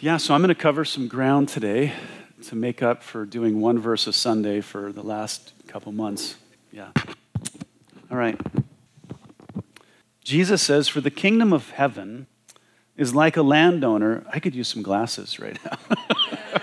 Yeah, so I'm going to cover some ground today to make up for doing one verse a Sunday for the last couple months. Yeah. All right. Jesus says, For the kingdom of heaven is like a landowner. I could use some glasses right now.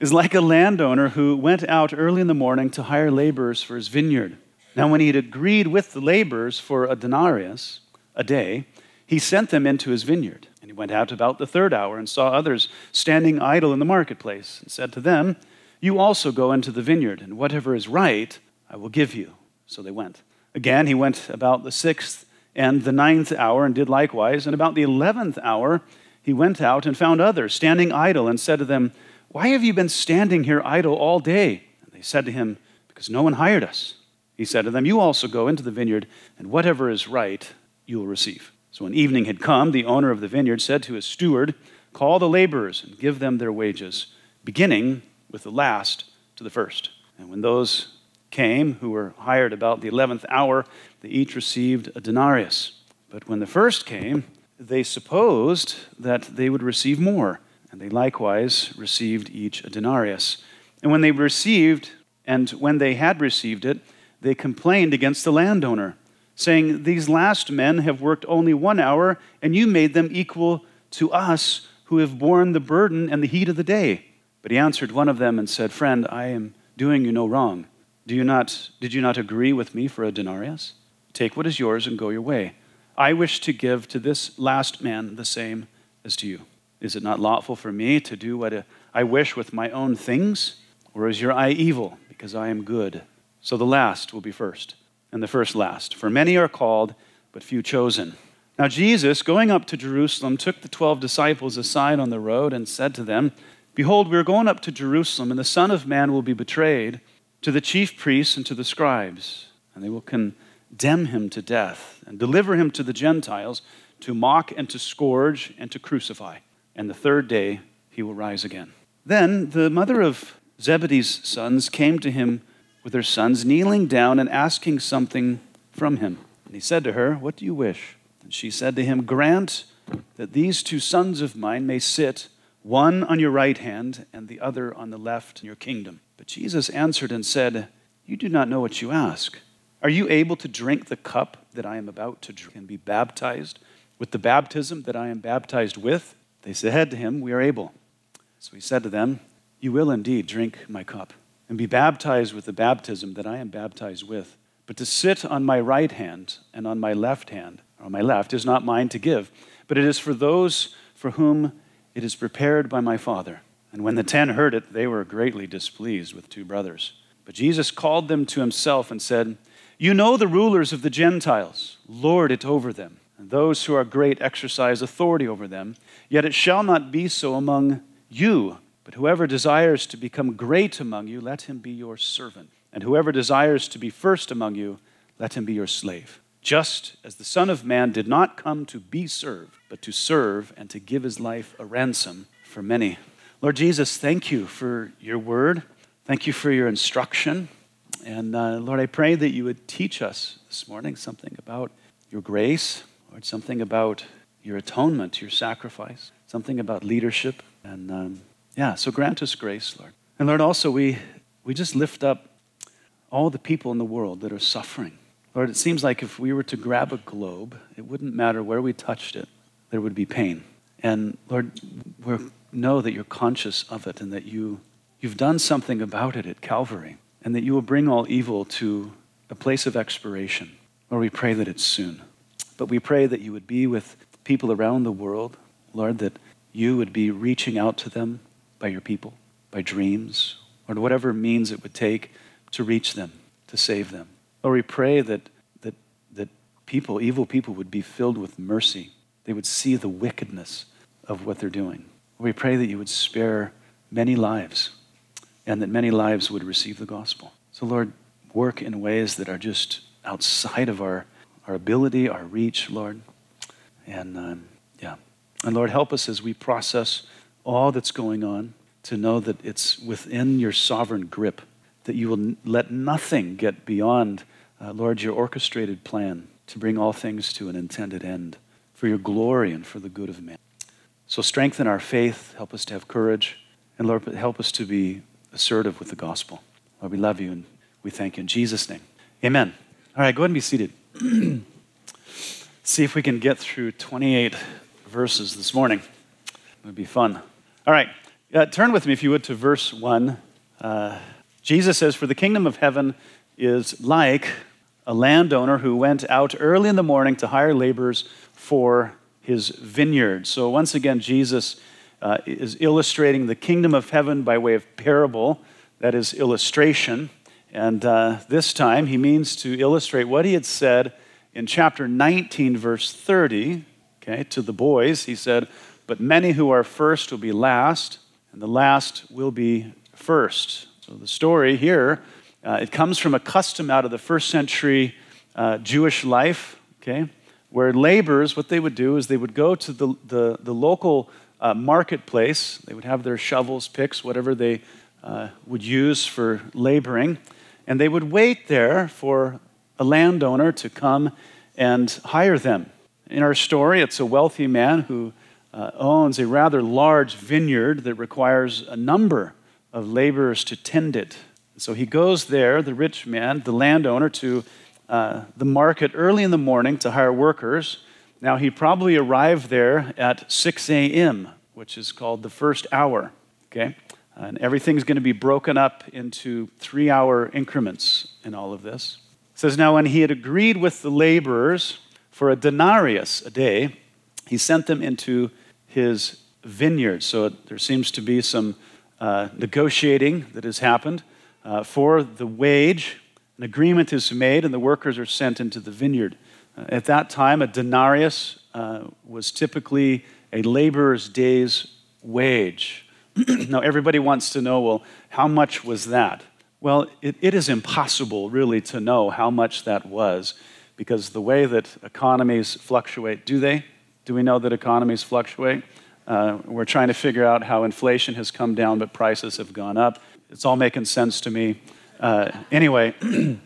is like a landowner who went out early in the morning to hire laborers for his vineyard. Now, when he had agreed with the laborers for a denarius a day, he sent them into his vineyard. And he went out about the third hour and saw others standing idle in the marketplace, and said to them, You also go into the vineyard, and whatever is right, I will give you. So they went. Again, he went about the sixth and the ninth hour, and did likewise. And about the eleventh hour, he went out and found others standing idle, and said to them, Why have you been standing here idle all day? And they said to him, Because no one hired us. He said to them, You also go into the vineyard, and whatever is right, you will receive. So when evening had come, the owner of the vineyard said to his steward, Call the laborers and give them their wages, beginning with the last to the first. And when those came, who were hired about the eleventh hour, they each received a denarius. But when the first came, they supposed that they would receive more, and they likewise received each a denarius. And when they received, and when they had received it, they complained against the landowner saying, These last men have worked only one hour, and you made them equal to us who have borne the burden and the heat of the day. But he answered one of them and said, Friend, I am doing you no wrong. Do you not, did you not agree with me for a denarius? Take what is yours and go your way. I wish to give to this last man the same as to you. Is it not lawful for me to do what I wish with my own things? Or is your eye evil because I am good? So the last will be first and the first last. For many are called, but few chosen. Now, Jesus, going up to Jerusalem, took the twelve disciples aside on the road and said to them, Behold, we are going up to Jerusalem, and the Son of Man will be betrayed to the chief priests and to the scribes, and they will condemn him to death and deliver him to the Gentiles to mock and to scourge and to crucify. And the third day he will rise again. Then the mother of Zebedee's sons came to him with her sons, kneeling down and asking something from him. And he said to her, What do you wish? And she said to him, Grant that these two sons of mine may sit, one on your right hand and the other on the left in your kingdom. But Jesus answered and said, You do not know what you ask. Are you able to drink the cup that I am about to drink and be baptized with the baptism that I am baptized with? They said to him, We are able. So he said to them, You will indeed drink my cup and be baptized with the baptism that I am baptized with. But to sit on my right hand and on my left hand, or on my left, is not mine to give, but it is for those for whom it is prepared by my Father. And when the ten heard it, they were greatly displeased with two brothers. But Jesus called them to himself and said, You know the rulers of the Gentiles, lord it over them, and those who are great exercise authority over them. Yet it shall not be so among you. But whoever desires to become great among you, let him be your servant. And whoever desires to be first among you, let him be your slave. Just as the Son of Man did not come to be served, but to serve and to give his life a ransom for many. Lord Jesus, thank you for your word. Thank you for your instruction. And uh, Lord, I pray that you would teach us this morning something about your grace, Lord, something about your atonement, your sacrifice, something about leadership. And um, yeah, so grant us grace, Lord. And Lord, also, we, we just lift up all the people in the world that are suffering. Lord, it seems like if we were to grab a globe, it wouldn't matter where we touched it, there would be pain. And Lord, we know that you're conscious of it and that you, you've done something about it at Calvary and that you will bring all evil to a place of expiration. Lord, we pray that it's soon. But we pray that you would be with people around the world, Lord, that you would be reaching out to them, by your people, by dreams, or whatever means it would take to reach them, to save them. Lord, we pray that, that, that people, evil people, would be filled with mercy. They would see the wickedness of what they're doing. We pray that you would spare many lives and that many lives would receive the gospel. So, Lord, work in ways that are just outside of our, our ability, our reach, Lord. And um, yeah. And Lord, help us as we process all that's going on, to know that it's within your sovereign grip, that you will let nothing get beyond, uh, Lord, your orchestrated plan to bring all things to an intended end for your glory and for the good of man. So strengthen our faith, help us to have courage, and Lord, help us to be assertive with the gospel. Lord, we love you and we thank you in Jesus' name. Amen. All right, go ahead and be seated. See if we can get through 28 verses this morning. It would be fun. All right, uh, turn with me, if you would, to verse 1. Uh, Jesus says, For the kingdom of heaven is like a landowner who went out early in the morning to hire laborers for his vineyard. So, once again, Jesus uh, is illustrating the kingdom of heaven by way of parable, that is, illustration. And uh, this time, he means to illustrate what he had said in chapter 19, verse 30, okay, to the boys. He said, But many who are first will be last, and the last will be first. So the story here, uh, it comes from a custom out of the first century uh, Jewish life, okay, where laborers, what they would do is they would go to the, the, the local uh, marketplace, they would have their shovels, picks, whatever they uh, would use for laboring, and they would wait there for a landowner to come and hire them. In our story, it's a wealthy man who uh, owns a rather large vineyard that requires a number of laborers to tend it. So he goes there, the rich man, the landowner, to uh, the market early in the morning to hire workers. Now, he probably arrived there at 6 a.m., which is called the first hour, okay? And everything's going to be broken up into three hour increments in all of this. It says, Now, when he had agreed with the laborers for a denarius a day, he sent them into his vineyard. So there seems to be some uh, negotiating that has happened uh, for the wage. An agreement is made, and the workers are sent into the vineyard. Uh, at that time, a denarius uh, was typically a laborer's day's wage. now, everybody wants to know well, how much was that? Well, it, it is impossible, really, to know how much that was because the way that economies fluctuate, do they? Do we know that economies fluctuate? Uh, we're trying to figure out how inflation has come down, but prices have gone up. It's all making sense to me. Uh, anyway,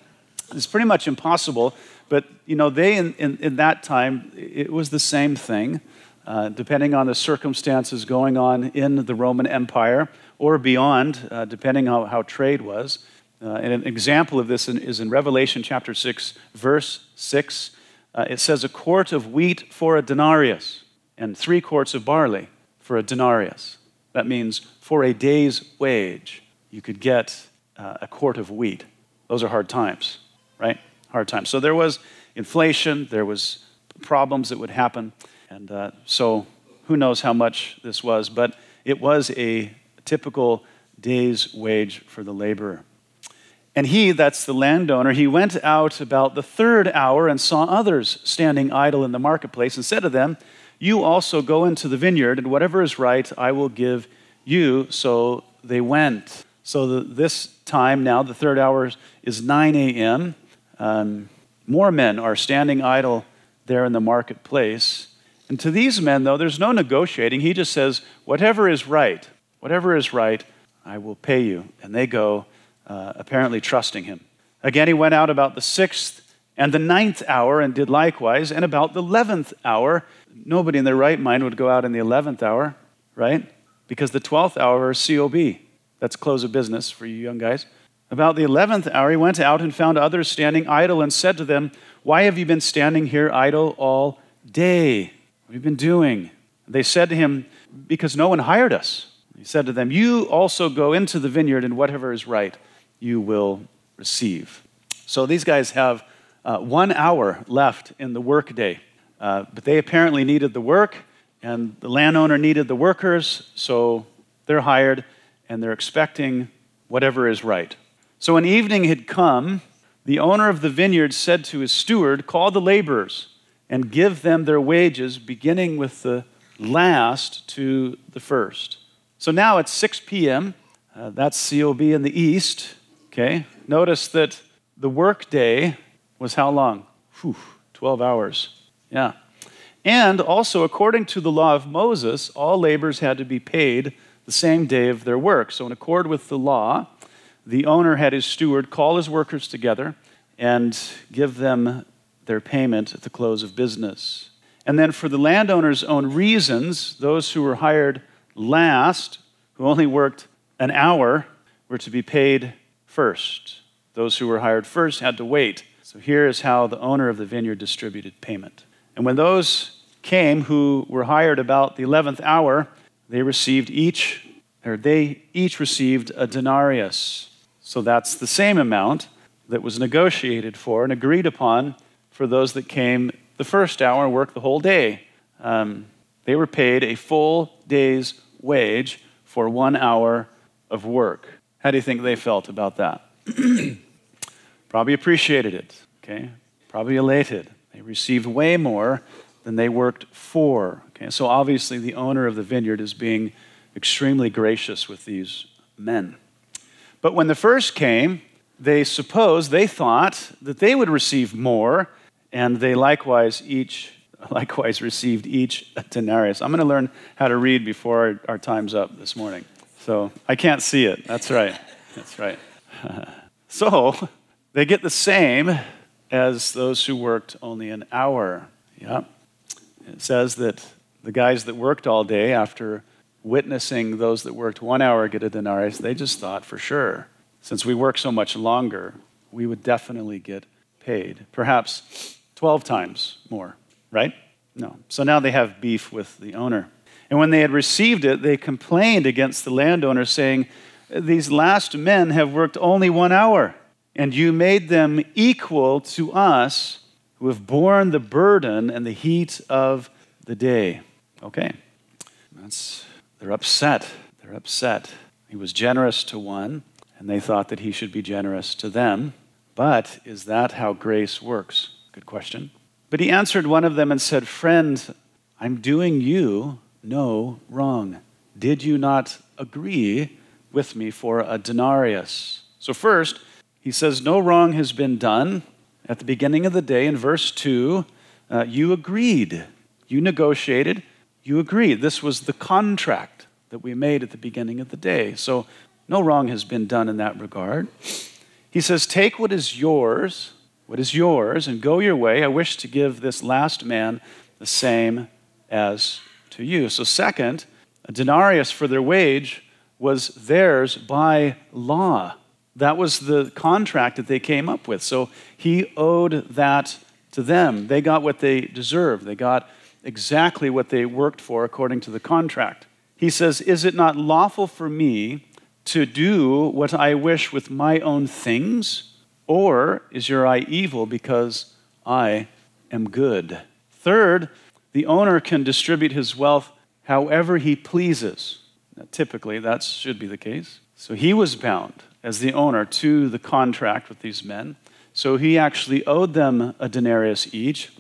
it's pretty much impossible. But you know, they in, in, in that time, it was the same thing, uh, depending on the circumstances going on in the Roman Empire or beyond, uh, depending on how trade was. Uh, and an example of this is in Revelation chapter 6, verse 6. Uh, it says, A quart of wheat for a denarius, and three quarts of barley for a denarius. That means for a day's wage, you could get uh, a quart of wheat. Those are hard times, right? Hard times. So there was inflation, there was problems that would happen. And uh, so who knows how much this was, but it was a typical day's wage for the laborer. And he, that's the landowner, he went out about the third hour and saw others standing idle in the marketplace and said to them, You also go into the vineyard, and whatever is right I will give you. So they went. So the, this time now, the third hour is 9 a.m. Um, more men are standing idle there in the marketplace. And to these men, though, there's no negotiating. He just says, Whatever is right, whatever is right, I will pay you. And they go uh, apparently trusting him. Again, he went out about the sixth and the ninth hour and did likewise, and about the eleventh hour. Nobody in their right mind would go out in the eleventh hour, right? Because the twelfth hour is COB. That's close of business for you young guys. About the eleventh hour, he went out and found others standing idle and said to them, Why have you been standing here idle all day? What have you been doing? They said to him, Because no one hired us. He said to them, You also go into the vineyard, and whatever is right you will receive. So these guys have uh, one hour left in the workday, uh, but they apparently needed the work, and the landowner needed the workers, so they're hired and they're expecting whatever is right. So when evening had come, the owner of the vineyard said to his steward, Call the laborers and give them their wages, beginning with the last to the first. So now it's 6 p.m. Uh, that's COB in the east. Okay? Notice that the workday was how long? Whew, 12 hours. Yeah. And also, according to the law of Moses, all laborers had to be paid the same day of their work. So, in accord with the law, the owner had his steward call his workers together and give them their payment at the close of business. And then for the landowner's own reasons, those who were hired last, who only worked an hour, were to be paid first. Those who were hired first had to wait. So here is how the owner of the vineyard distributed payment. And when those came who were hired about the 11th hour, they received each, or they each received a denarius. So that's the same amount that was negotiated for and agreed upon for those that came the first hour and worked the whole day. Um, they were paid a full day's wage for one hour of work. How do you think they felt about that? Probably appreciated it, okay? Probably elated. They received way more than they worked for. Okay? So obviously, the owner of the vineyard is being extremely gracious with these men. But when the first came, they supposed, they thought that they would receive more, and they likewise each likewise received each a denarius. I'm going to learn how to read before our, our time's up this morning. So I can't see it. That's right. That's right. so they get the same as those who worked only an hour. Yeah. It says that the guys that worked all day, after witnessing those that worked one hour get a denarius, they just thought for sure, since we work so much longer, we would definitely get paid. Perhaps 12 times more, right? No. So now they have beef with the owner. And when they had received it, they complained against the landowner, saying, These last men have worked only one hour, and you made them equal to us who have borne the burden and the heat of the day. Okay. That's, they're upset. They're upset. He was generous to one, and they thought that he should be generous to them. But is that how grace works? Good question. But he answered one of them and said, Friend, I'm doing you no wrong. Did you not agree with me for a denarius? So, first, he says, No wrong has been done. At the beginning of the day, in verse 2, uh, you agreed. You negotiated. You agreed. This was the contract that we made at the beginning of the day. So, no wrong has been done in that regard. He says, Take what is yours, what is yours, and go your way. I wish to give this last man the same as to you. So, second, a denarius for their wage was theirs by law. That was the contract that they came up with. So he owed that to them. They got what they deserved. They got exactly what they worked for according to the contract. He says, Is it not lawful for me to do what I wish with my own things? Or is your eye evil because I am good? Third, the owner can distribute his wealth however he pleases. Now, typically, that should be the case. So he was bound as the owner to the contract with these men. So he actually owed them a denarius each.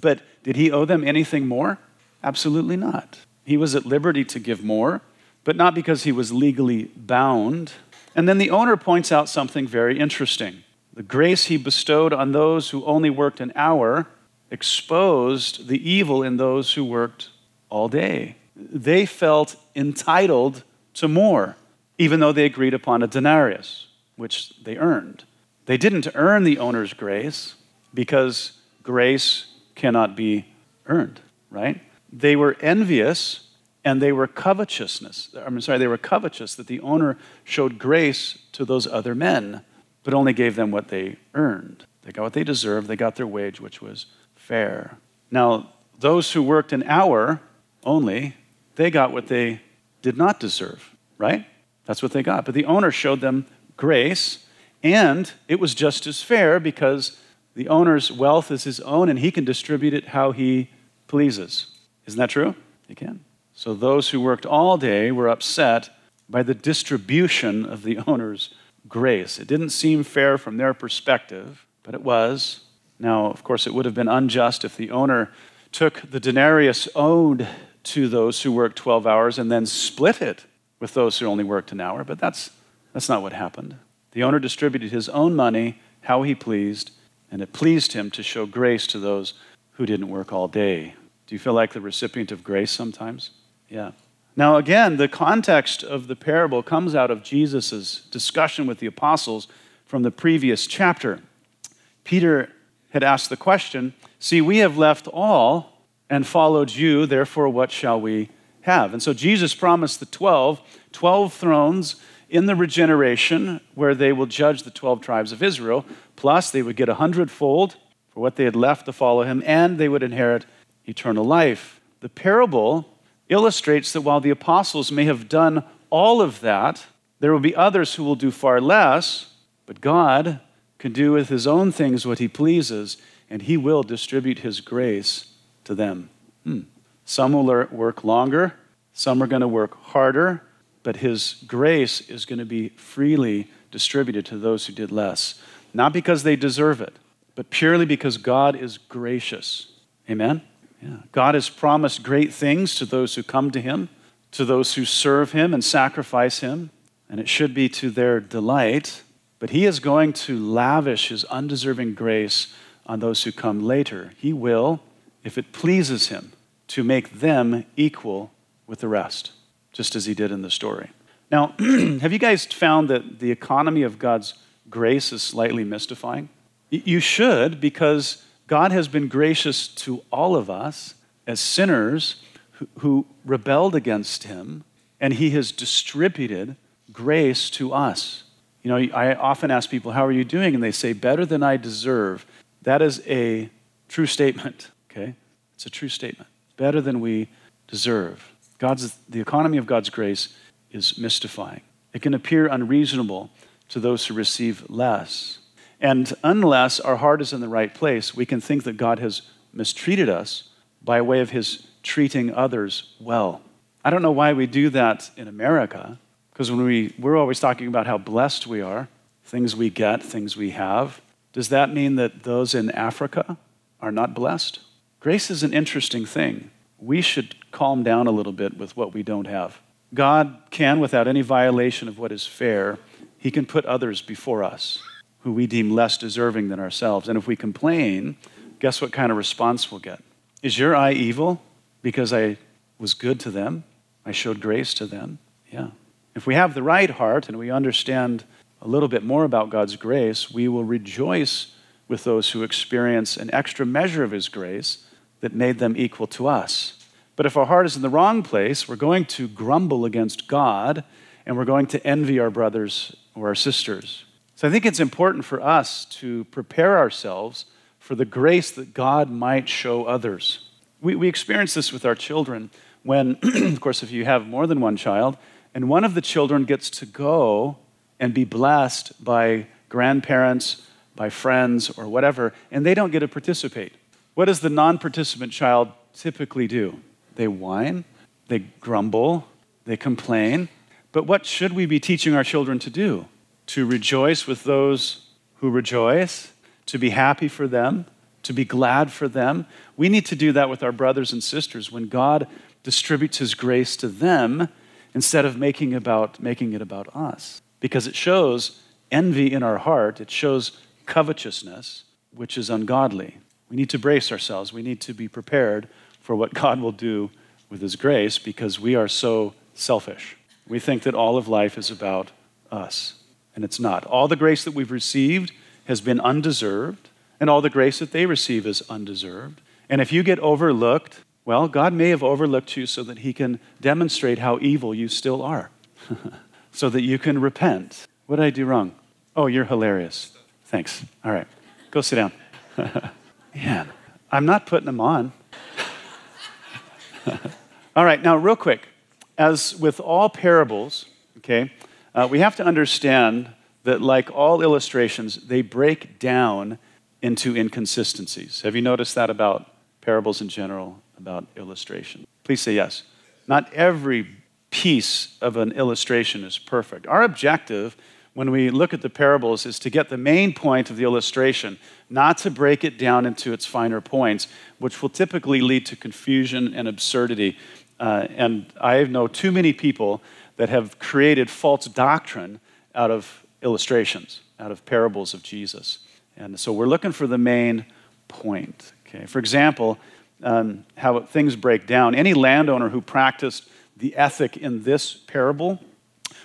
But did he owe them anything more? Absolutely not. He was at liberty to give more, but not because he was legally bound. And then the owner points out something very interesting. The grace he bestowed on those who only worked an hour exposed the evil in those who worked all day. They felt entitled to more, even though they agreed upon a denarius, which they earned. They didn't earn the owner's grace because grace cannot be earned, right? They were envious and they were covetousness. I'm sorry, they were covetous that the owner showed grace to those other men, but only gave them what they earned. They got what they deserved, they got their wage, which was fair. Now, those who worked an hour only, they got what they did not deserve, right? That's what they got. But the owner showed them grace, and it was just as fair because the owner's wealth is his own and he can distribute it how he pleases. Isn't that true? He can. So those who worked all day were upset by the distribution of the owner's grace. It didn't seem fair from their perspective, but it was. Now, of course, it would have been unjust if the owner took the denarius owed to those who worked 12 hours and then split it with those who only worked an hour, but that's, that's not what happened. The owner distributed his own money how he pleased, and it pleased him to show grace to those who didn't work all day. Do you feel like the recipient of grace sometimes? Yeah. Now, again, the context of the parable comes out of Jesus' discussion with the apostles from the previous chapter. Peter had asked the question See, we have left all and followed you, therefore, what shall we have? And so Jesus promised the 12, 12 thrones in the regeneration where they will judge the 12 tribes of Israel, plus they would get a hundredfold for what they had left to follow him, and they would inherit eternal life. The parable illustrates that while the apostles may have done all of that, there will be others who will do far less, but God can do with his own things what he pleases, and he will distribute his grace to them. Hmm. Some will work longer, some are going to work harder, but his grace is going to be freely distributed to those who did less. Not because they deserve it, but purely because God is gracious. Amen? Yeah. God has promised great things to those who come to him, to those who serve him and sacrifice him, and it should be to their delight. But he is going to lavish his undeserving grace on those who come later. He will, if it pleases him, to make them equal with the rest, just as he did in the story. Now, have you guys found that the economy of God's grace is slightly mystifying? You should, because God has been gracious to all of us as sinners who, rebelled against him, and he has distributed grace to us. You know, I often ask people, How are you doing? And they say, Better than I deserve. That is a true statement, okay? It's a true statement. Better than we deserve. God's, the economy of God's grace is mystifying. It can appear unreasonable to those who receive less. And unless our heart is in the right place, we can think that God has mistreated us by way of his treating others well. I don't know why we do that in America, because when we, we're always talking about how blessed we are, things we get, things we have. Does that mean that those in Africa are not blessed? Grace is an interesting thing. We should calm down a little bit with what we don't have. God can, without any violation of what is fair, He can put others before us who we deem less deserving than ourselves. And if we complain, guess what kind of response we'll get? Is your eye evil because I was good to them? I showed grace to them? Yeah. If we have the right heart and we understand a little bit more about God's grace, we will rejoice with those who experience an extra measure of His grace that made them equal to us. But if our heart is in the wrong place, we're going to grumble against God and we're going to envy our brothers or our sisters. So I think it's important for us to prepare ourselves for the grace that God might show others. We, we experience this with our children when, of course, if you have more than one child, and one of the children gets to go and be blessed by grandparents, by friends, or whatever, and they don't get to participate. What does the non participant child typically do? They whine, they grumble, they complain. But what should we be teaching our children to do? to rejoice with those who rejoice, to be happy for them, to be glad for them. We need to do that with our brothers and sisters when God distributes his grace to them instead of making, about, making it about us. Because it shows envy in our heart, it shows covetousness, which is ungodly. We need to brace ourselves. We need to be prepared for what God will do with his grace because we are so selfish. We think that all of life is about us and it's not. All the grace that we've received has been undeserved, and all the grace that they receive is undeserved. And if you get overlooked, well, God may have overlooked you so that He can demonstrate how evil you still are, so that you can repent. What did I do wrong? Oh, you're hilarious. Thanks. All right, go sit down. Man, I'm not putting them on. all right, now, real quick, as with all parables, okay, uh, we have to understand that, like all illustrations, they break down into inconsistencies. Have you noticed that about parables in general, about illustration? Please say yes. Not every piece of an illustration is perfect. Our objective when we look at the parables is to get the main point of the illustration, not to break it down into its finer points, which will typically lead to confusion and absurdity. Uh, and I know too many people that have created false doctrine out of illustrations, out of parables of Jesus. And so we're looking for the main point. Okay? For example, um, how things break down. Any landowner who practiced the ethic in this parable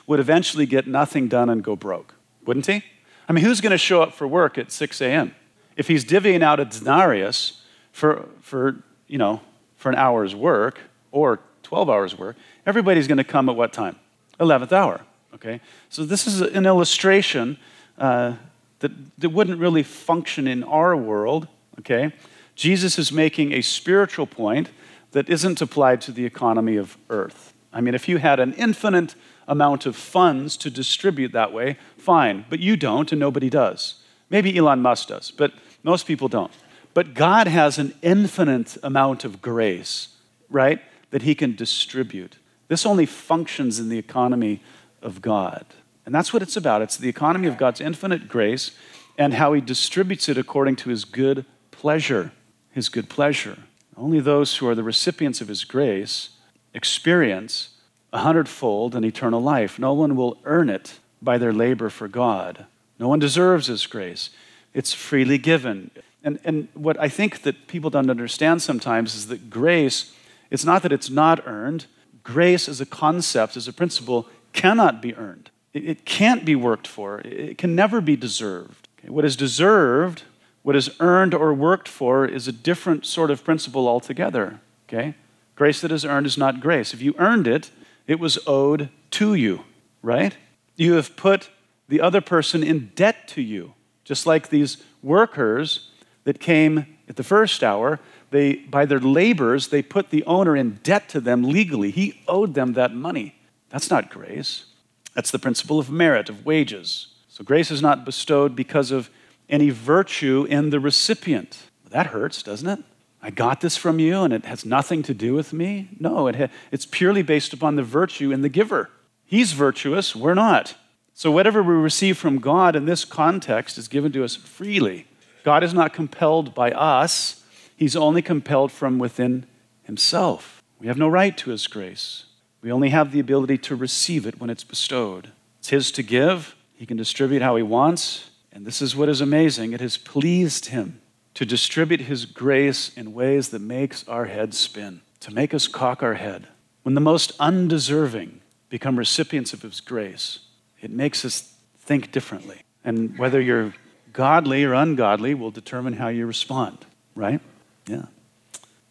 would eventually get nothing done and go broke, wouldn't he? I mean, who's going to show up for work at 6 a.m.? If he's divvying out a denarius for, for, you know, for an hour's work or 12 hours work, everybody's going to come at what time? 11th hour. Okay? So this is an illustration uh, that, that wouldn't really function in our world. Okay? Jesus is making a spiritual point that isn't applied to the economy of earth. I mean, if you had an infinite amount of funds to distribute that way, fine. But you don't, and nobody does. Maybe Elon Musk does, but most people don't. But God has an infinite amount of grace, right, that He can distribute. This only functions in the economy of God. And that's what it's about. It's the economy of God's infinite grace and how He distributes it according to His good pleasure. His good pleasure. Only those who are the recipients of His grace experience a hundredfold and eternal life. No one will earn it by their labor for God. No one deserves His grace. It's freely given. And, and what I think that people don't understand sometimes is that grace, it's not that it's not earned. Grace as a concept, as a principle, cannot be earned. It, it can't be worked for. It can never be deserved. Okay? What is deserved, what is earned or worked for, is a different sort of principle altogether. Okay? Grace that is earned is not grace. If you earned it, it was owed to you, right? You have put the other person in debt to you, just like these workers that came at the first hour. They, by their labors, they put the owner in debt to them legally. He owed them that money. That's not grace. That's the principle of merit, of wages. So grace is not bestowed because of any virtue in the recipient. That hurts, doesn't it? I got this from you and it has nothing to do with me? No, it ha- it's purely based upon the virtue in the giver. He's virtuous, we're not. So, whatever we receive from God in this context is given to us freely. God is not compelled by us, He's only compelled from within Himself. We have no right to His grace. We only have the ability to receive it when it's bestowed. It's His to give, He can distribute how He wants. And this is what is amazing it has pleased Him to distribute His grace in ways that makes our head spin, to make us cock our head. When the most undeserving become recipients of His grace, it makes us think differently. And whether you're godly or ungodly will determine how you respond, right? Yeah.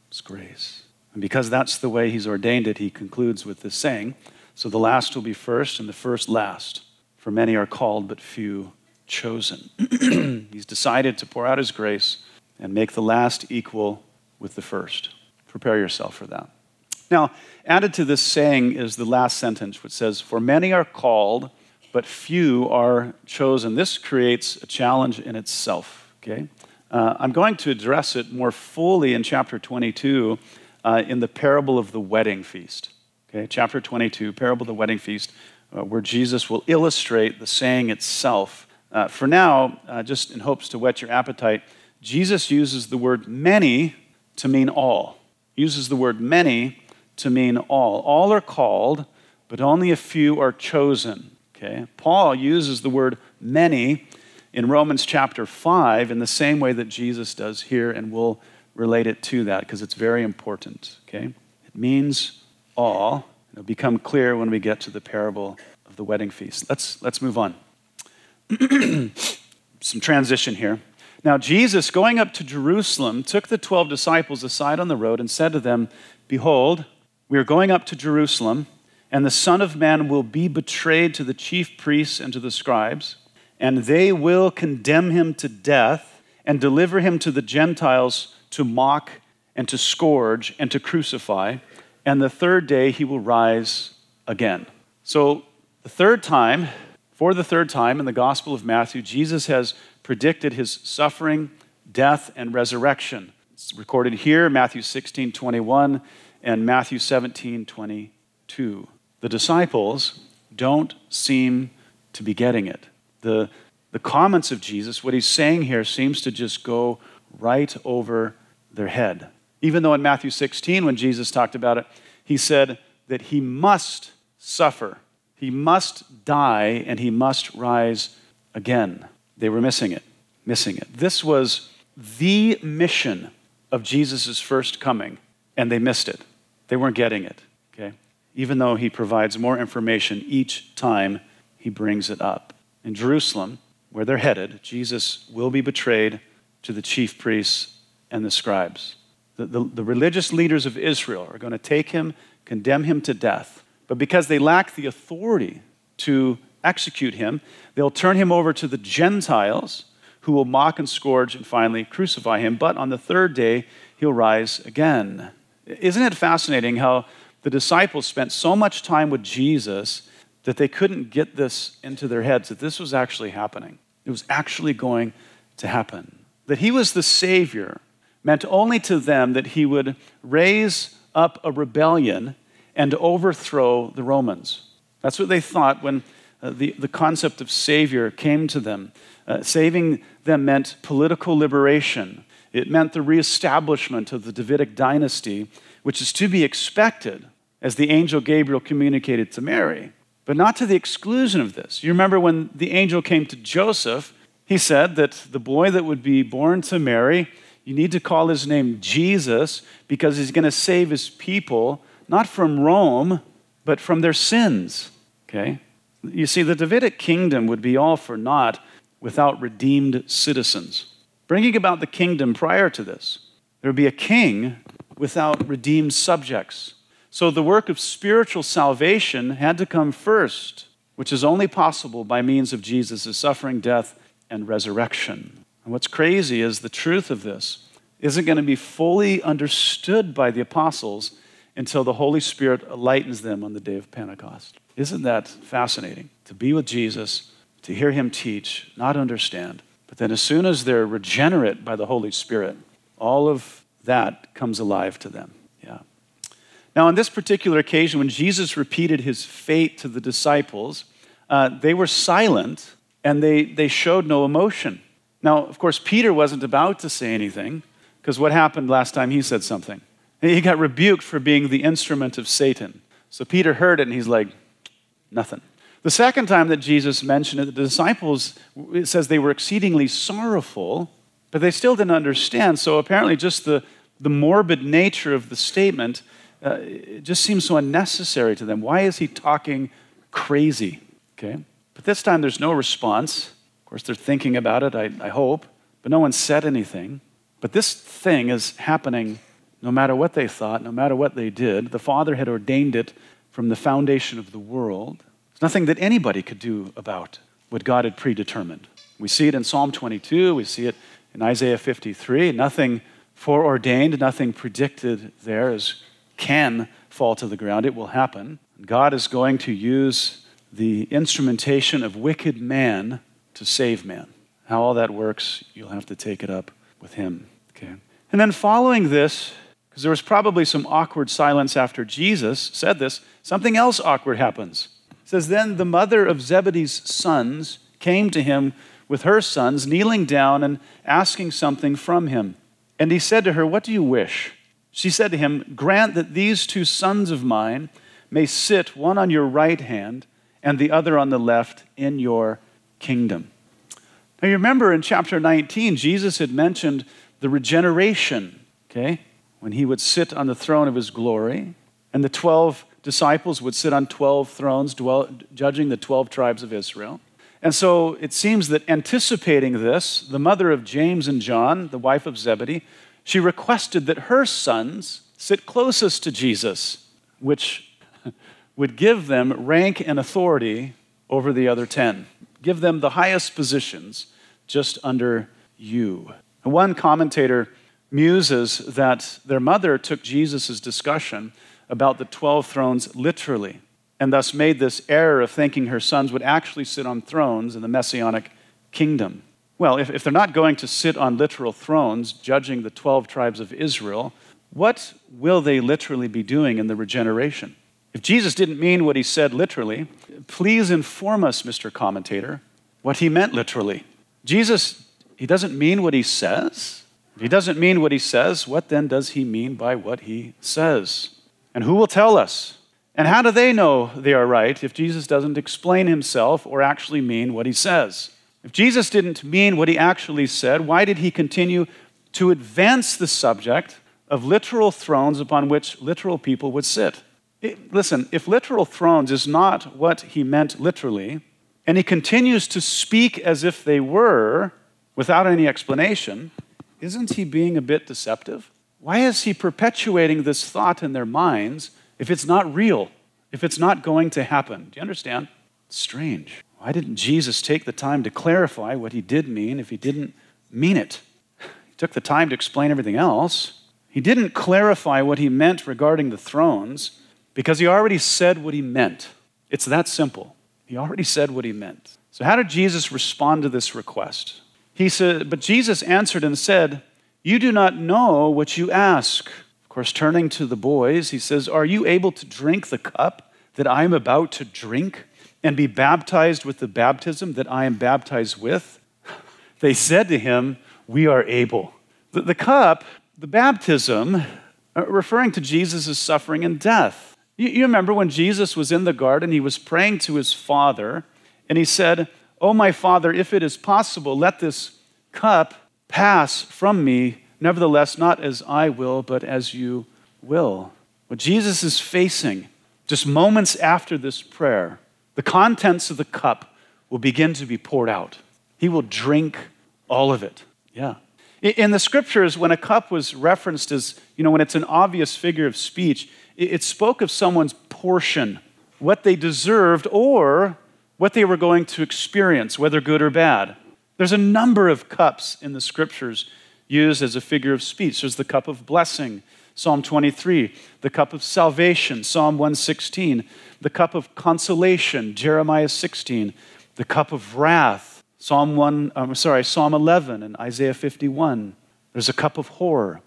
It's grace. And because that's the way He's ordained it, He concludes with this saying So the last will be first, and the first last. For many are called, but few chosen. He's decided to pour out His grace and make the last equal with the first. Prepare yourself for that. Now, added to this saying is the last sentence, which says, For many are called, but few are chosen. This creates a challenge in itself, okay? Uh, I'm going to address it more fully in chapter 22 uh, in the parable of the wedding feast. Okay, chapter 22, parable of the wedding feast, uh, where Jesus will illustrate the saying itself. Uh, for now, uh, just in hopes to whet your appetite, Jesus uses the word many to mean all. He uses the word many to mean all. All are called, but only a few are chosen. Okay? Paul uses the word many in Romans chapter 5 in the same way that Jesus does here, and we'll relate it to that because it's very important. Okay? It means all. It'll become clear when we get to the parable of the wedding feast. Let's, let's move on. Some transition here. Now, Jesus, going up to Jerusalem, took the 12 disciples aside on the road and said to them, Behold, we are going up to Jerusalem, and the Son of Man will be betrayed to the chief priests and to the scribes, and they will condemn him to death and deliver him to the Gentiles to mock and to scourge and to crucify, and the third day he will rise again. So, the third time, for the third time in the Gospel of Matthew, Jesus has predicted his suffering, death, and resurrection. It's recorded here, Matthew 16, 21, and Matthew 17, 22. The disciples don't seem to be getting it. The, the comments of Jesus, what he's saying here, seems to just go right over their head. Even though in Matthew 16, when Jesus talked about it, he said that he must suffer, he must die, and he must rise again. They were missing it, missing it. This was the mission of Jesus' first coming, and they missed it. They weren't getting it, okay? Even though he provides more information each time he brings it up. In Jerusalem, where they're headed, Jesus will be betrayed to the chief priests and the scribes. the, the, the religious leaders of Israel are going to take him, condemn him to death. But because they lack the authority to execute him, they'll turn him over to the Gentiles who will mock and scourge and finally crucify him. But on the third day, he'll rise again. Isn't it fascinating how the disciples spent so much time with Jesus that they couldn't get this into their heads that this was actually happening? It was actually going to happen. That he was the Savior meant only to them that he would raise up a rebellion and overthrow the Romans. That's what they thought when uh, the, the concept of Savior came to them. Uh, saving them meant political liberation, it meant the reestablishment of the Davidic dynasty, which is to be expected, as the angel Gabriel communicated to Mary, but not to the exclusion of this. You remember when the angel came to Joseph, he said that the boy that would be born to Mary, you need to call his name Jesus because he's going to save his people, not from Rome, but from their sins. Okay? You see, the Davidic kingdom would be all for naught without redeemed citizens. Bringing about the kingdom prior to this, there would be a king without redeemed subjects. So the work of spiritual salvation had to come first, which is only possible by means of Jesus' suffering, death, and resurrection. And what's crazy is the truth of this isn't going to be fully understood by the apostles until the Holy Spirit lightens them on the day of Pentecost. Isn't that fascinating? To be with Jesus, to hear him teach, not understand. But then, as soon as they're regenerate by the Holy Spirit, all of that comes alive to them. Yeah. Now, on this particular occasion, when Jesus repeated his fate to the disciples, uh, they were silent and they, they showed no emotion. Now, of course, Peter wasn't about to say anything because what happened last time he said something? He got rebuked for being the instrument of Satan. So Peter heard it and he's like, nothing. The second time that Jesus mentioned it, the disciples, it says they were exceedingly sorrowful, but they still didn't understand. So apparently, just the, the morbid nature of the statement uh, it just seems so unnecessary to them. Why is he talking crazy? Okay? But this time there's no response. Of course, they're thinking about it, I, I hope, but no one said anything. But this thing is happening no matter what they thought, no matter what they did. The Father had ordained it from the foundation of the world. There's nothing that anybody could do about what God had predetermined. We see it in Psalm 22, we see it in Isaiah 53. Nothing foreordained, nothing predicted there is, can fall to the ground. It will happen. God is going to use the instrumentation of wicked man to save man. How all that works, you'll have to take it up with him. Okay. And then following this, because there was probably some awkward silence after Jesus said this, something else awkward happens. It says, Then the mother of Zebedee's sons came to him with her sons, kneeling down and asking something from him. And he said to her, What do you wish? She said to him, Grant that these two sons of mine may sit, one on your right hand and the other on the left, in your kingdom. Now you remember in chapter 19, Jesus had mentioned the regeneration, okay? When he would sit on the throne of his glory, and the 12 disciples would sit on 12 thrones, dwell, judging the 12 tribes of Israel. And so it seems that anticipating this, the mother of James and John, the wife of Zebedee, she requested that her sons sit closest to Jesus, which would give them rank and authority over the other 10, give them the highest positions just under you. One commentator muses that their mother took Jesus' discussion about the 12 thrones literally and thus made this error of thinking her sons would actually sit on thrones in the messianic kingdom. Well, if, if they're not going to sit on literal thrones judging the 12 tribes of Israel, what will they literally be doing in the regeneration? If Jesus didn't mean what he said literally, please inform us, Mr. Commentator, what he meant literally. Jesus, he doesn't mean what he says. If he doesn't mean what he says, what then does he mean by what he says? And who will tell us? And how do they know they are right if Jesus doesn't explain himself or actually mean what he says? If Jesus didn't mean what he actually said, why did he continue to advance the subject of literal thrones upon which literal people would sit? It, listen, if literal thrones is not what he meant literally, and he continues to speak as if they were without any explanation, isn't he being a bit deceptive? why is he perpetuating this thought in their minds if it's not real, if it's not going to happen? Do you understand? It's strange. Why didn't Jesus take the time to clarify what he did mean if he didn't mean it? He took the time to explain everything else. He didn't clarify what he meant regarding the thrones because he already said what he meant. It's that simple. He already said what he meant. So, how did Jesus respond to this request? He said, But Jesus answered and said, You do not know what you ask. Of course, turning to the boys, he says, Are you able to drink the cup that I am about to drink and be baptized with the baptism that I am baptized with? They said to him, We are able. The, the cup the baptism, uh, referring to Jesus' suffering and death. You, you remember when Jesus was in the garden, he was praying to his Father, and he said, Oh, my Father, if it is possible, let this cup pass from me. Nevertheless, not as I will, but as you will. What Jesus is facing, just moments after this prayer, the contents of the cup will begin to be poured out. He will drink all of it. Yeah. In the scriptures, when a cup was referenced as, you know, when it's an obvious figure of speech, it spoke of someone's portion, what they deserved, or what they were going to experience, whether good or bad. There's a number of cups in the scriptures used as a figure of speech. There's the cup of blessing, Psalm 23, the cup of salvation, Psalm 116, the cup of consolation, Jeremiah 16, the cup of wrath, Psalm 1, I'm sorry, Psalm 11 and Isaiah 51. There's a cup of horror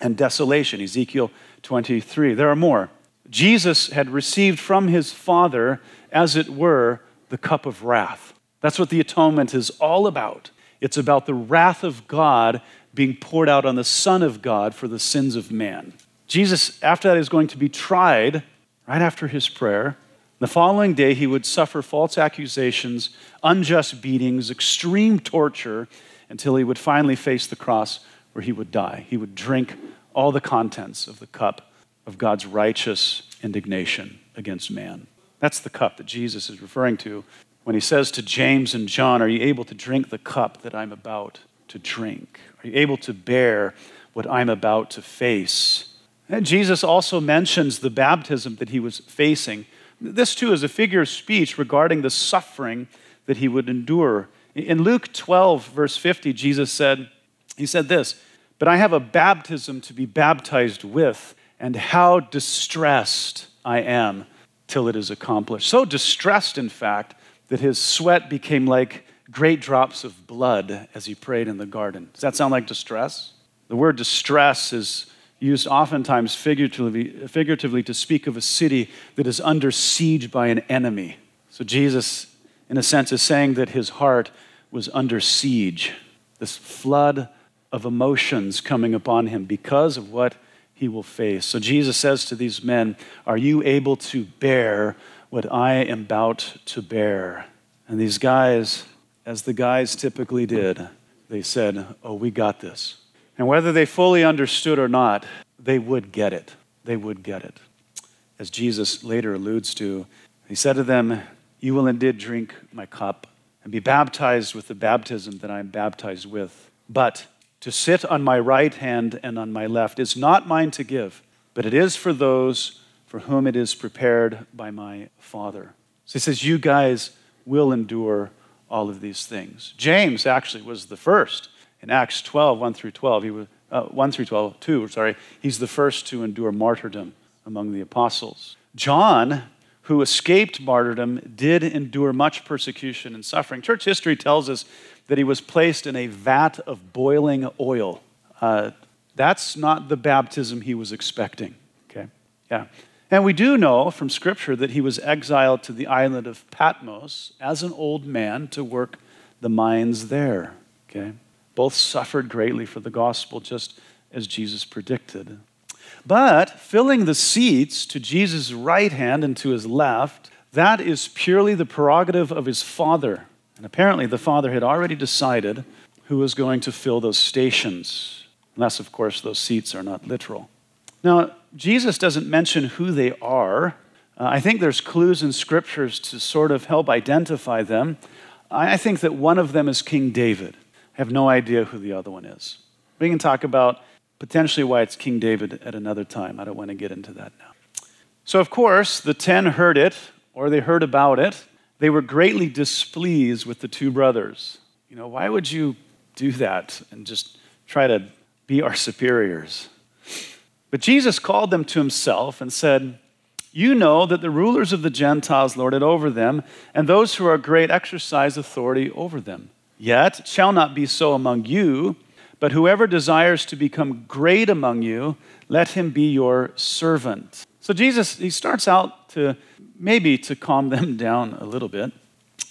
and desolation, Ezekiel 23. There are more. Jesus had received from his Father, as it were, the cup of wrath. That's what the atonement is all about. It's about the wrath of God being poured out on the Son of God for the sins of man. Jesus, after that, is going to be tried right after his prayer. The following day, he would suffer false accusations, unjust beatings, extreme torture, until he would finally face the cross where he would die. He would drink all the contents of the cup of God's righteous indignation against man. That's the cup that Jesus is referring to when he says to James and John, Are you able to drink the cup that I'm about to drink? Are you able to bear what I'm about to face? And Jesus also mentions the baptism that he was facing this, too, is a figure of speech regarding the suffering that he would endure. In Luke 12, verse 50, Jesus said, He said this, But I have a baptism to be baptized with, and how distressed I am till it is accomplished. So distressed, in fact, that his sweat became like great drops of blood as he prayed in the garden. Does that sound like distress? The word distress is used oftentimes figuratively, figuratively to speak of a city that is under siege by an enemy. So Jesus, in a sense, is saying that his heart was under siege, this flood of emotions coming upon him because of what he will face. So Jesus says to these men, Are you able to bear what I am about to bear? And these guys, as the guys typically did, they said, Oh, we got this. And whether they fully understood or not, they would get it. They would get it. As Jesus later alludes to, he said to them, You will indeed drink my cup and be baptized with the baptism that I am baptized with. But to sit on my right hand and on my left is not mine to give, but it is for those for whom it is prepared by my Father. So he says, You guys will endure all of these things. James actually was the first in Acts 12, 1 through 12, he was, uh, 1 through 12, 2, sorry, he's the first to endure martyrdom among the apostles. John, who escaped martyrdom, did endure much persecution and suffering. Church history tells us that he was placed in a vat of boiling oil. Uh, that's not the baptism he was expecting. Okay? Yeah. And we do know from Scripture that he was exiled to the island of Patmos as an old man to work the mines there. Okay? Both suffered greatly for the gospel, just as Jesus predicted. But filling the seats to Jesus' right hand and to his left, that is purely the prerogative of his Father. And apparently, the Father had already decided who was going to fill those stations, unless, of course, those seats are not literal. Now, Jesus doesn't mention who they are. Uh, I think there's clues in scriptures to sort of help identify them. I think that one of them is King David I have no idea who the other one is. We can talk about potentially why it's King David at another time. I don't want to get into that now. So, of course, the ten heard it, or they heard about it. They were greatly displeased with the two brothers. You know, why would you do that and just try to be our superiors? But Jesus called them to himself and said, You know that the rulers of the Gentiles lord it over them, and those who are great exercise authority over them. Yet it shall not be so among you, but whoever desires to become great among you, let him be your servant. So Jesus, he starts out to maybe to calm them down a little bit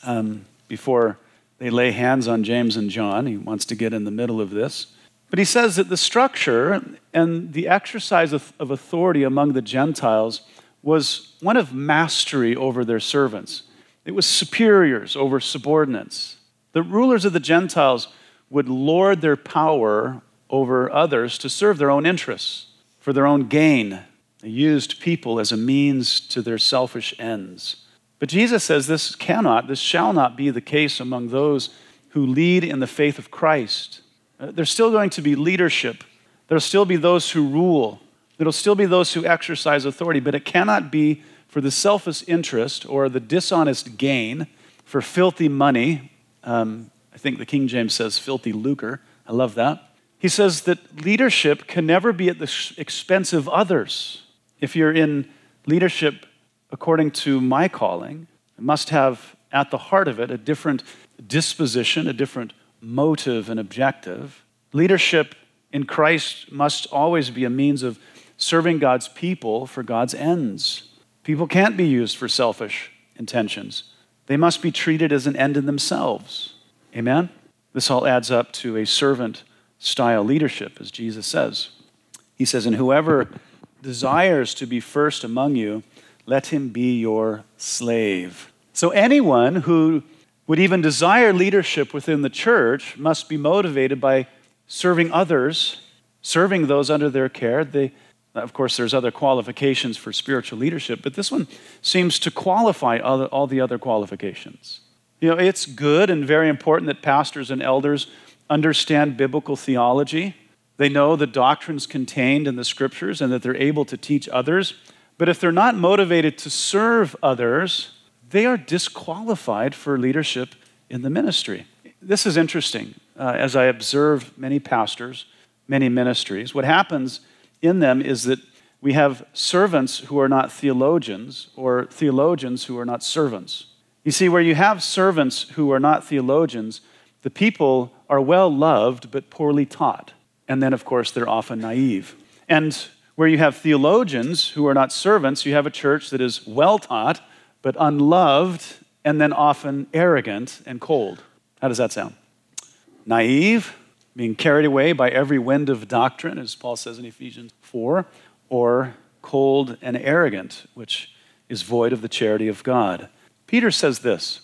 um, before they lay hands on James and John. He wants to get in the middle of this. But he says that the structure and the exercise of, of authority among the Gentiles was one of mastery over their servants. It was superiors over subordinates. The rulers of the Gentiles would lord their power over others to serve their own interests, for their own gain. They used people as a means to their selfish ends. But Jesus says this cannot, this shall not be the case among those who lead in the faith of Christ. Uh, there's still going to be leadership, there'll still be those who rule, there'll still be those who exercise authority, but it cannot be for the selfish interest or the dishonest gain, for filthy money. Um, I think the King James says filthy lucre. I love that. He says that leadership can never be at the expense of others. If you're in leadership according to my calling, must have at the heart of it a different disposition, a different motive and objective. Leadership in Christ must always be a means of serving God's people for God's ends. People can't be used for selfish intentions, they must be treated as an end in themselves. Amen? This all adds up to a servant style leadership, as Jesus says. He says, And whoever desires to be first among you, let him be your slave. So anyone who would even desire leadership within the church must be motivated by serving others, serving those under their care. They, of course, there's other qualifications for spiritual leadership, but this one seems to qualify all, all the other qualifications. You know, it's good and very important that pastors and elders understand biblical theology. They know the doctrines contained in the scriptures and that they're able to teach others. But if they're not motivated to serve others, they are disqualified for leadership in the ministry. This is interesting. Uh, as I observe many pastors, many ministries, what happens in them is that we have servants who are not theologians or theologians who are not servants. You see, where you have servants who are not theologians, the people are well loved but poorly taught. And then, of course, they're often naive. And where you have theologians who are not servants, you have a church that is well taught but unloved and then often arrogant and cold. How does that sound? Naive, being carried away by every wind of doctrine, as Paul says in Ephesians 4, or cold and arrogant, which is void of the charity of God. Peter says this.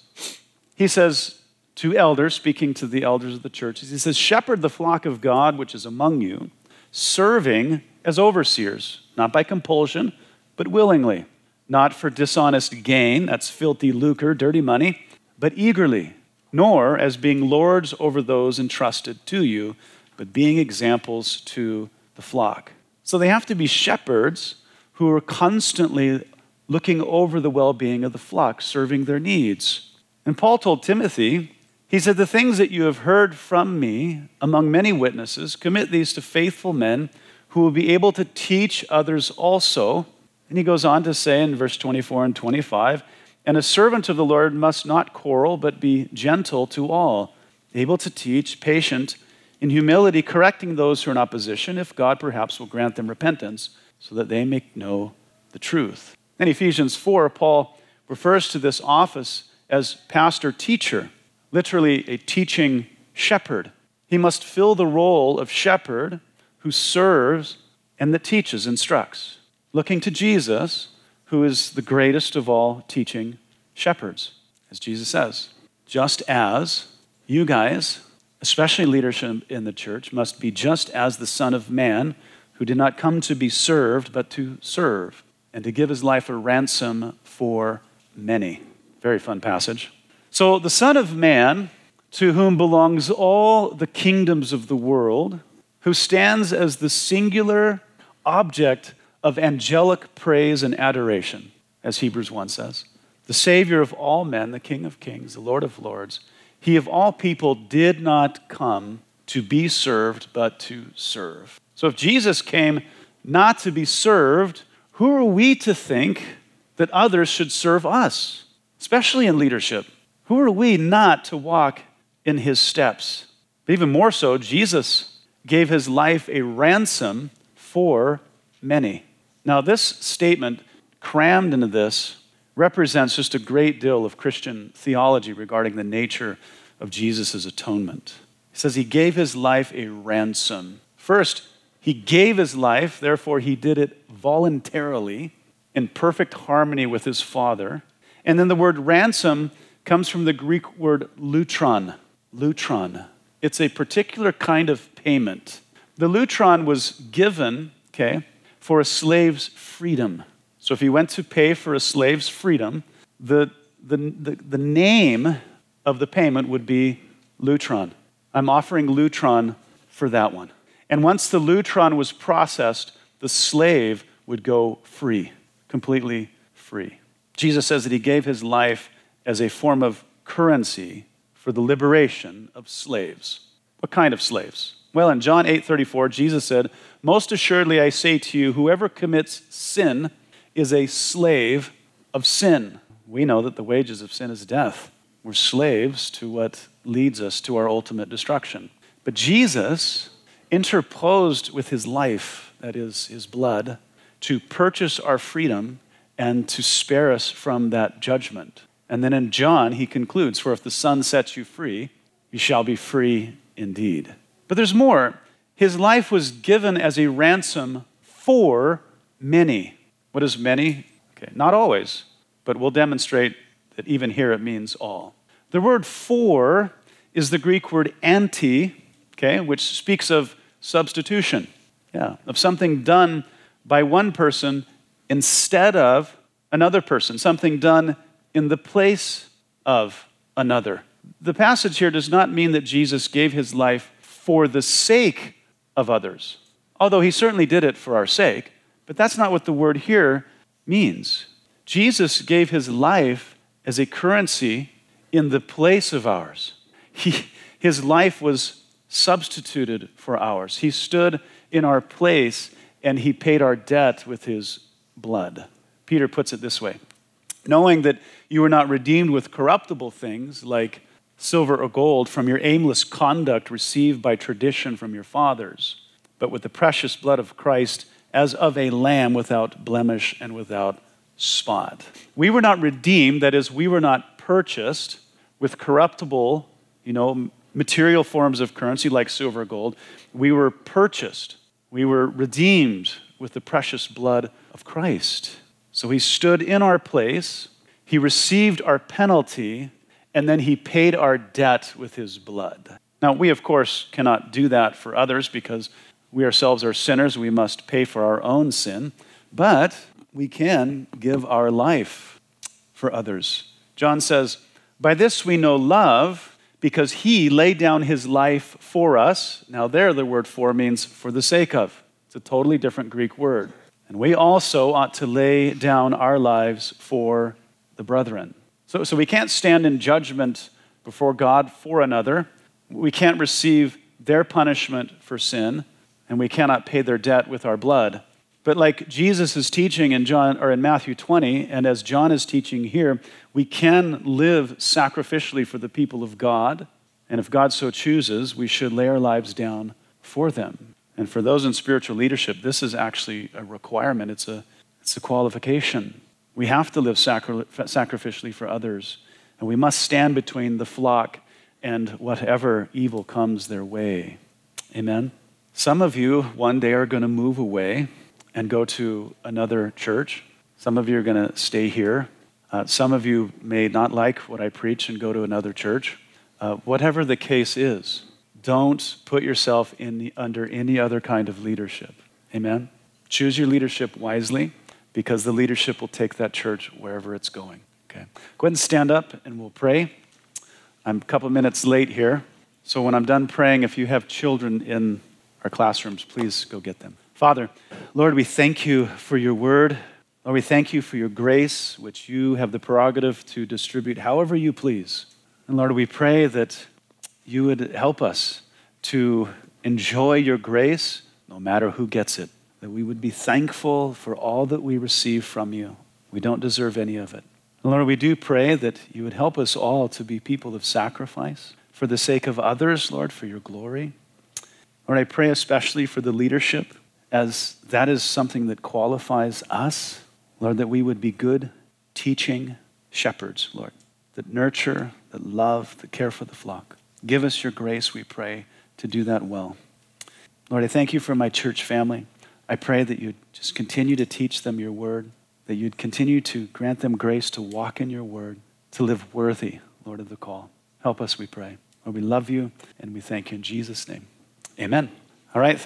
He says to elders, speaking to the elders of the churches, he says, Shepherd the flock of God which is among you, serving as overseers, not by compulsion, but willingly, not for dishonest gain, that's filthy lucre, dirty money, but eagerly, nor as being lords over those entrusted to you, but being examples to the flock. So they have to be shepherds who are constantly looking over the well being of the flock, serving their needs. And Paul told Timothy, he said, The things that you have heard from me among many witnesses, commit these to faithful men who will be able to teach others also. And he goes on to say in verse 24 and 25, And a servant of the Lord must not quarrel, but be gentle to all, able to teach, patient, in humility, correcting those who are in opposition, if God perhaps will grant them repentance, so that they may know the truth. In Ephesians 4, Paul refers to this office as pastor teacher, literally a teaching shepherd. He must fill the role of shepherd who serves and that teaches, instructs, looking to Jesus, who is the greatest of all teaching shepherds, as Jesus says. Just as you guys, especially leadership in the church, must be just as the Son of Man, who did not come to be served, but to serve and to give his life a ransom for many. Very fun passage. So, the Son of Man, to whom belongs all the kingdoms of the world, who stands as the singular object of angelic praise and adoration, as Hebrews 1 says. The Savior of all men, the King of kings, the Lord of lords, he of all people did not come to be served, but to serve. So if Jesus came not to be served, who are we to think that others should serve us, especially in leadership? Who are we not to walk in his steps? But even more so, Jesus gave his life a ransom for many. Now, this statement, crammed into this, represents just a great deal of Christian theology regarding the nature of Jesus' atonement. He says he gave his life a ransom. First, he gave his life, therefore, he did it voluntarily in perfect harmony with his Father. And then the word ransom comes from the Greek word lutron. Lutron. It's a particular kind of payment. The lutron was given, okay, for a slave's freedom. So if he went to pay for a slave's freedom, the, the, the, the name of the payment would be lutron. I'm offering lutron for that one. And once the lutron was processed, the slave would go free, completely free. Jesus says that he gave his life as a form of currency for the liberation of slaves. What kind of slaves? Well, in John 8:34, Jesus said, "Most assuredly I say to you, whoever commits sin is a slave of sin." We know that the wages of sin is death. We're slaves to what leads us to our ultimate destruction. But Jesus interposed with his life, that is, his blood, to purchase our freedom and to spare us from that judgment. And then in John, he concludes For if the Son sets you free, you shall be free indeed. But there's more. His life was given as a ransom for many. What is many? Okay, not always, but we'll demonstrate that even here it means all. The word for is the Greek word anti, okay, which speaks of substitution. Yeah, of something done by one person instead of another person, something done in the place of another. The passage here does not mean that Jesus gave his life for the sake of others, although he certainly did it for our sake, but that's not what the word here means. Jesus gave his life as a currency in the place of ours. He, his life was substituted for ours. He stood in our place and he paid our debt with his blood. Peter puts it this way knowing that you were not redeemed with corruptible things like silver or gold from your aimless conduct received by tradition from your fathers, but with the precious blood of Christ as of a lamb without blemish and without spot. We were not redeemed, that is, we were not purchased with corruptible, you know, material forms of currency like silver or gold. We were purchased, we were redeemed with the precious blood of Christ. So he stood in our place, he received our penalty, and then he paid our debt with his blood. Now, we, of course, cannot do that for others because we ourselves are sinners. We must pay for our own sin. But we can give our life for others. John says, By this we know love because he laid down his life for us. Now, there, the word for means for the sake of. It's a totally different Greek word. And we also ought to lay down our lives for the brethren. So, so we can't stand in judgment before God for another. We can't receive their punishment for sin, and we cannot pay their debt with our blood. But like Jesus is teaching in John or in Matthew 20, and as John is teaching here, we can live sacrificially for the people of God. And if God so chooses, we should lay our lives down for them. And for those in spiritual leadership, this is actually a requirement. It's a, it's a qualification. We have to live sacri- sacrificially for others. And we must stand between the flock and whatever evil comes their way. Amen. Some of you one day are going to move away and go to another church. Some of you are going to stay here. Uh, some of you may not like what I preach and go to another church. Uh, whatever the case is, don't put yourself in the, under any other kind of leadership. Amen? Choose your leadership wisely because the leadership will take that church wherever it's going. Okay. Go ahead and stand up and we'll pray. I'm a couple minutes late here. So when I'm done praying, if you have children in our classrooms, please go get them. Father, Lord, we thank you for your word. Lord, we thank you for your grace, which you have the prerogative to distribute however you please. And Lord, we pray that you would help us to enjoy your grace no matter who gets it, that we would be thankful for all that we receive from you. We don't deserve any of it. And Lord, we do pray that you would help us all to be people of sacrifice for the sake of others, Lord, for your glory. Lord, I pray especially for the leadership, as that is something that qualifies us, Lord, that we would be good teaching shepherds, Lord, that nurture, that love, that care for the flock. Give us your grace, we pray, to do that well. Lord, I thank you for my church family. I pray that you'd just continue to teach them your word, that you'd continue to grant them grace to walk in your word, to live worthy, Lord, of the call. Help us, we pray. Lord, we love you and we thank you in Jesus' name. Amen. All right.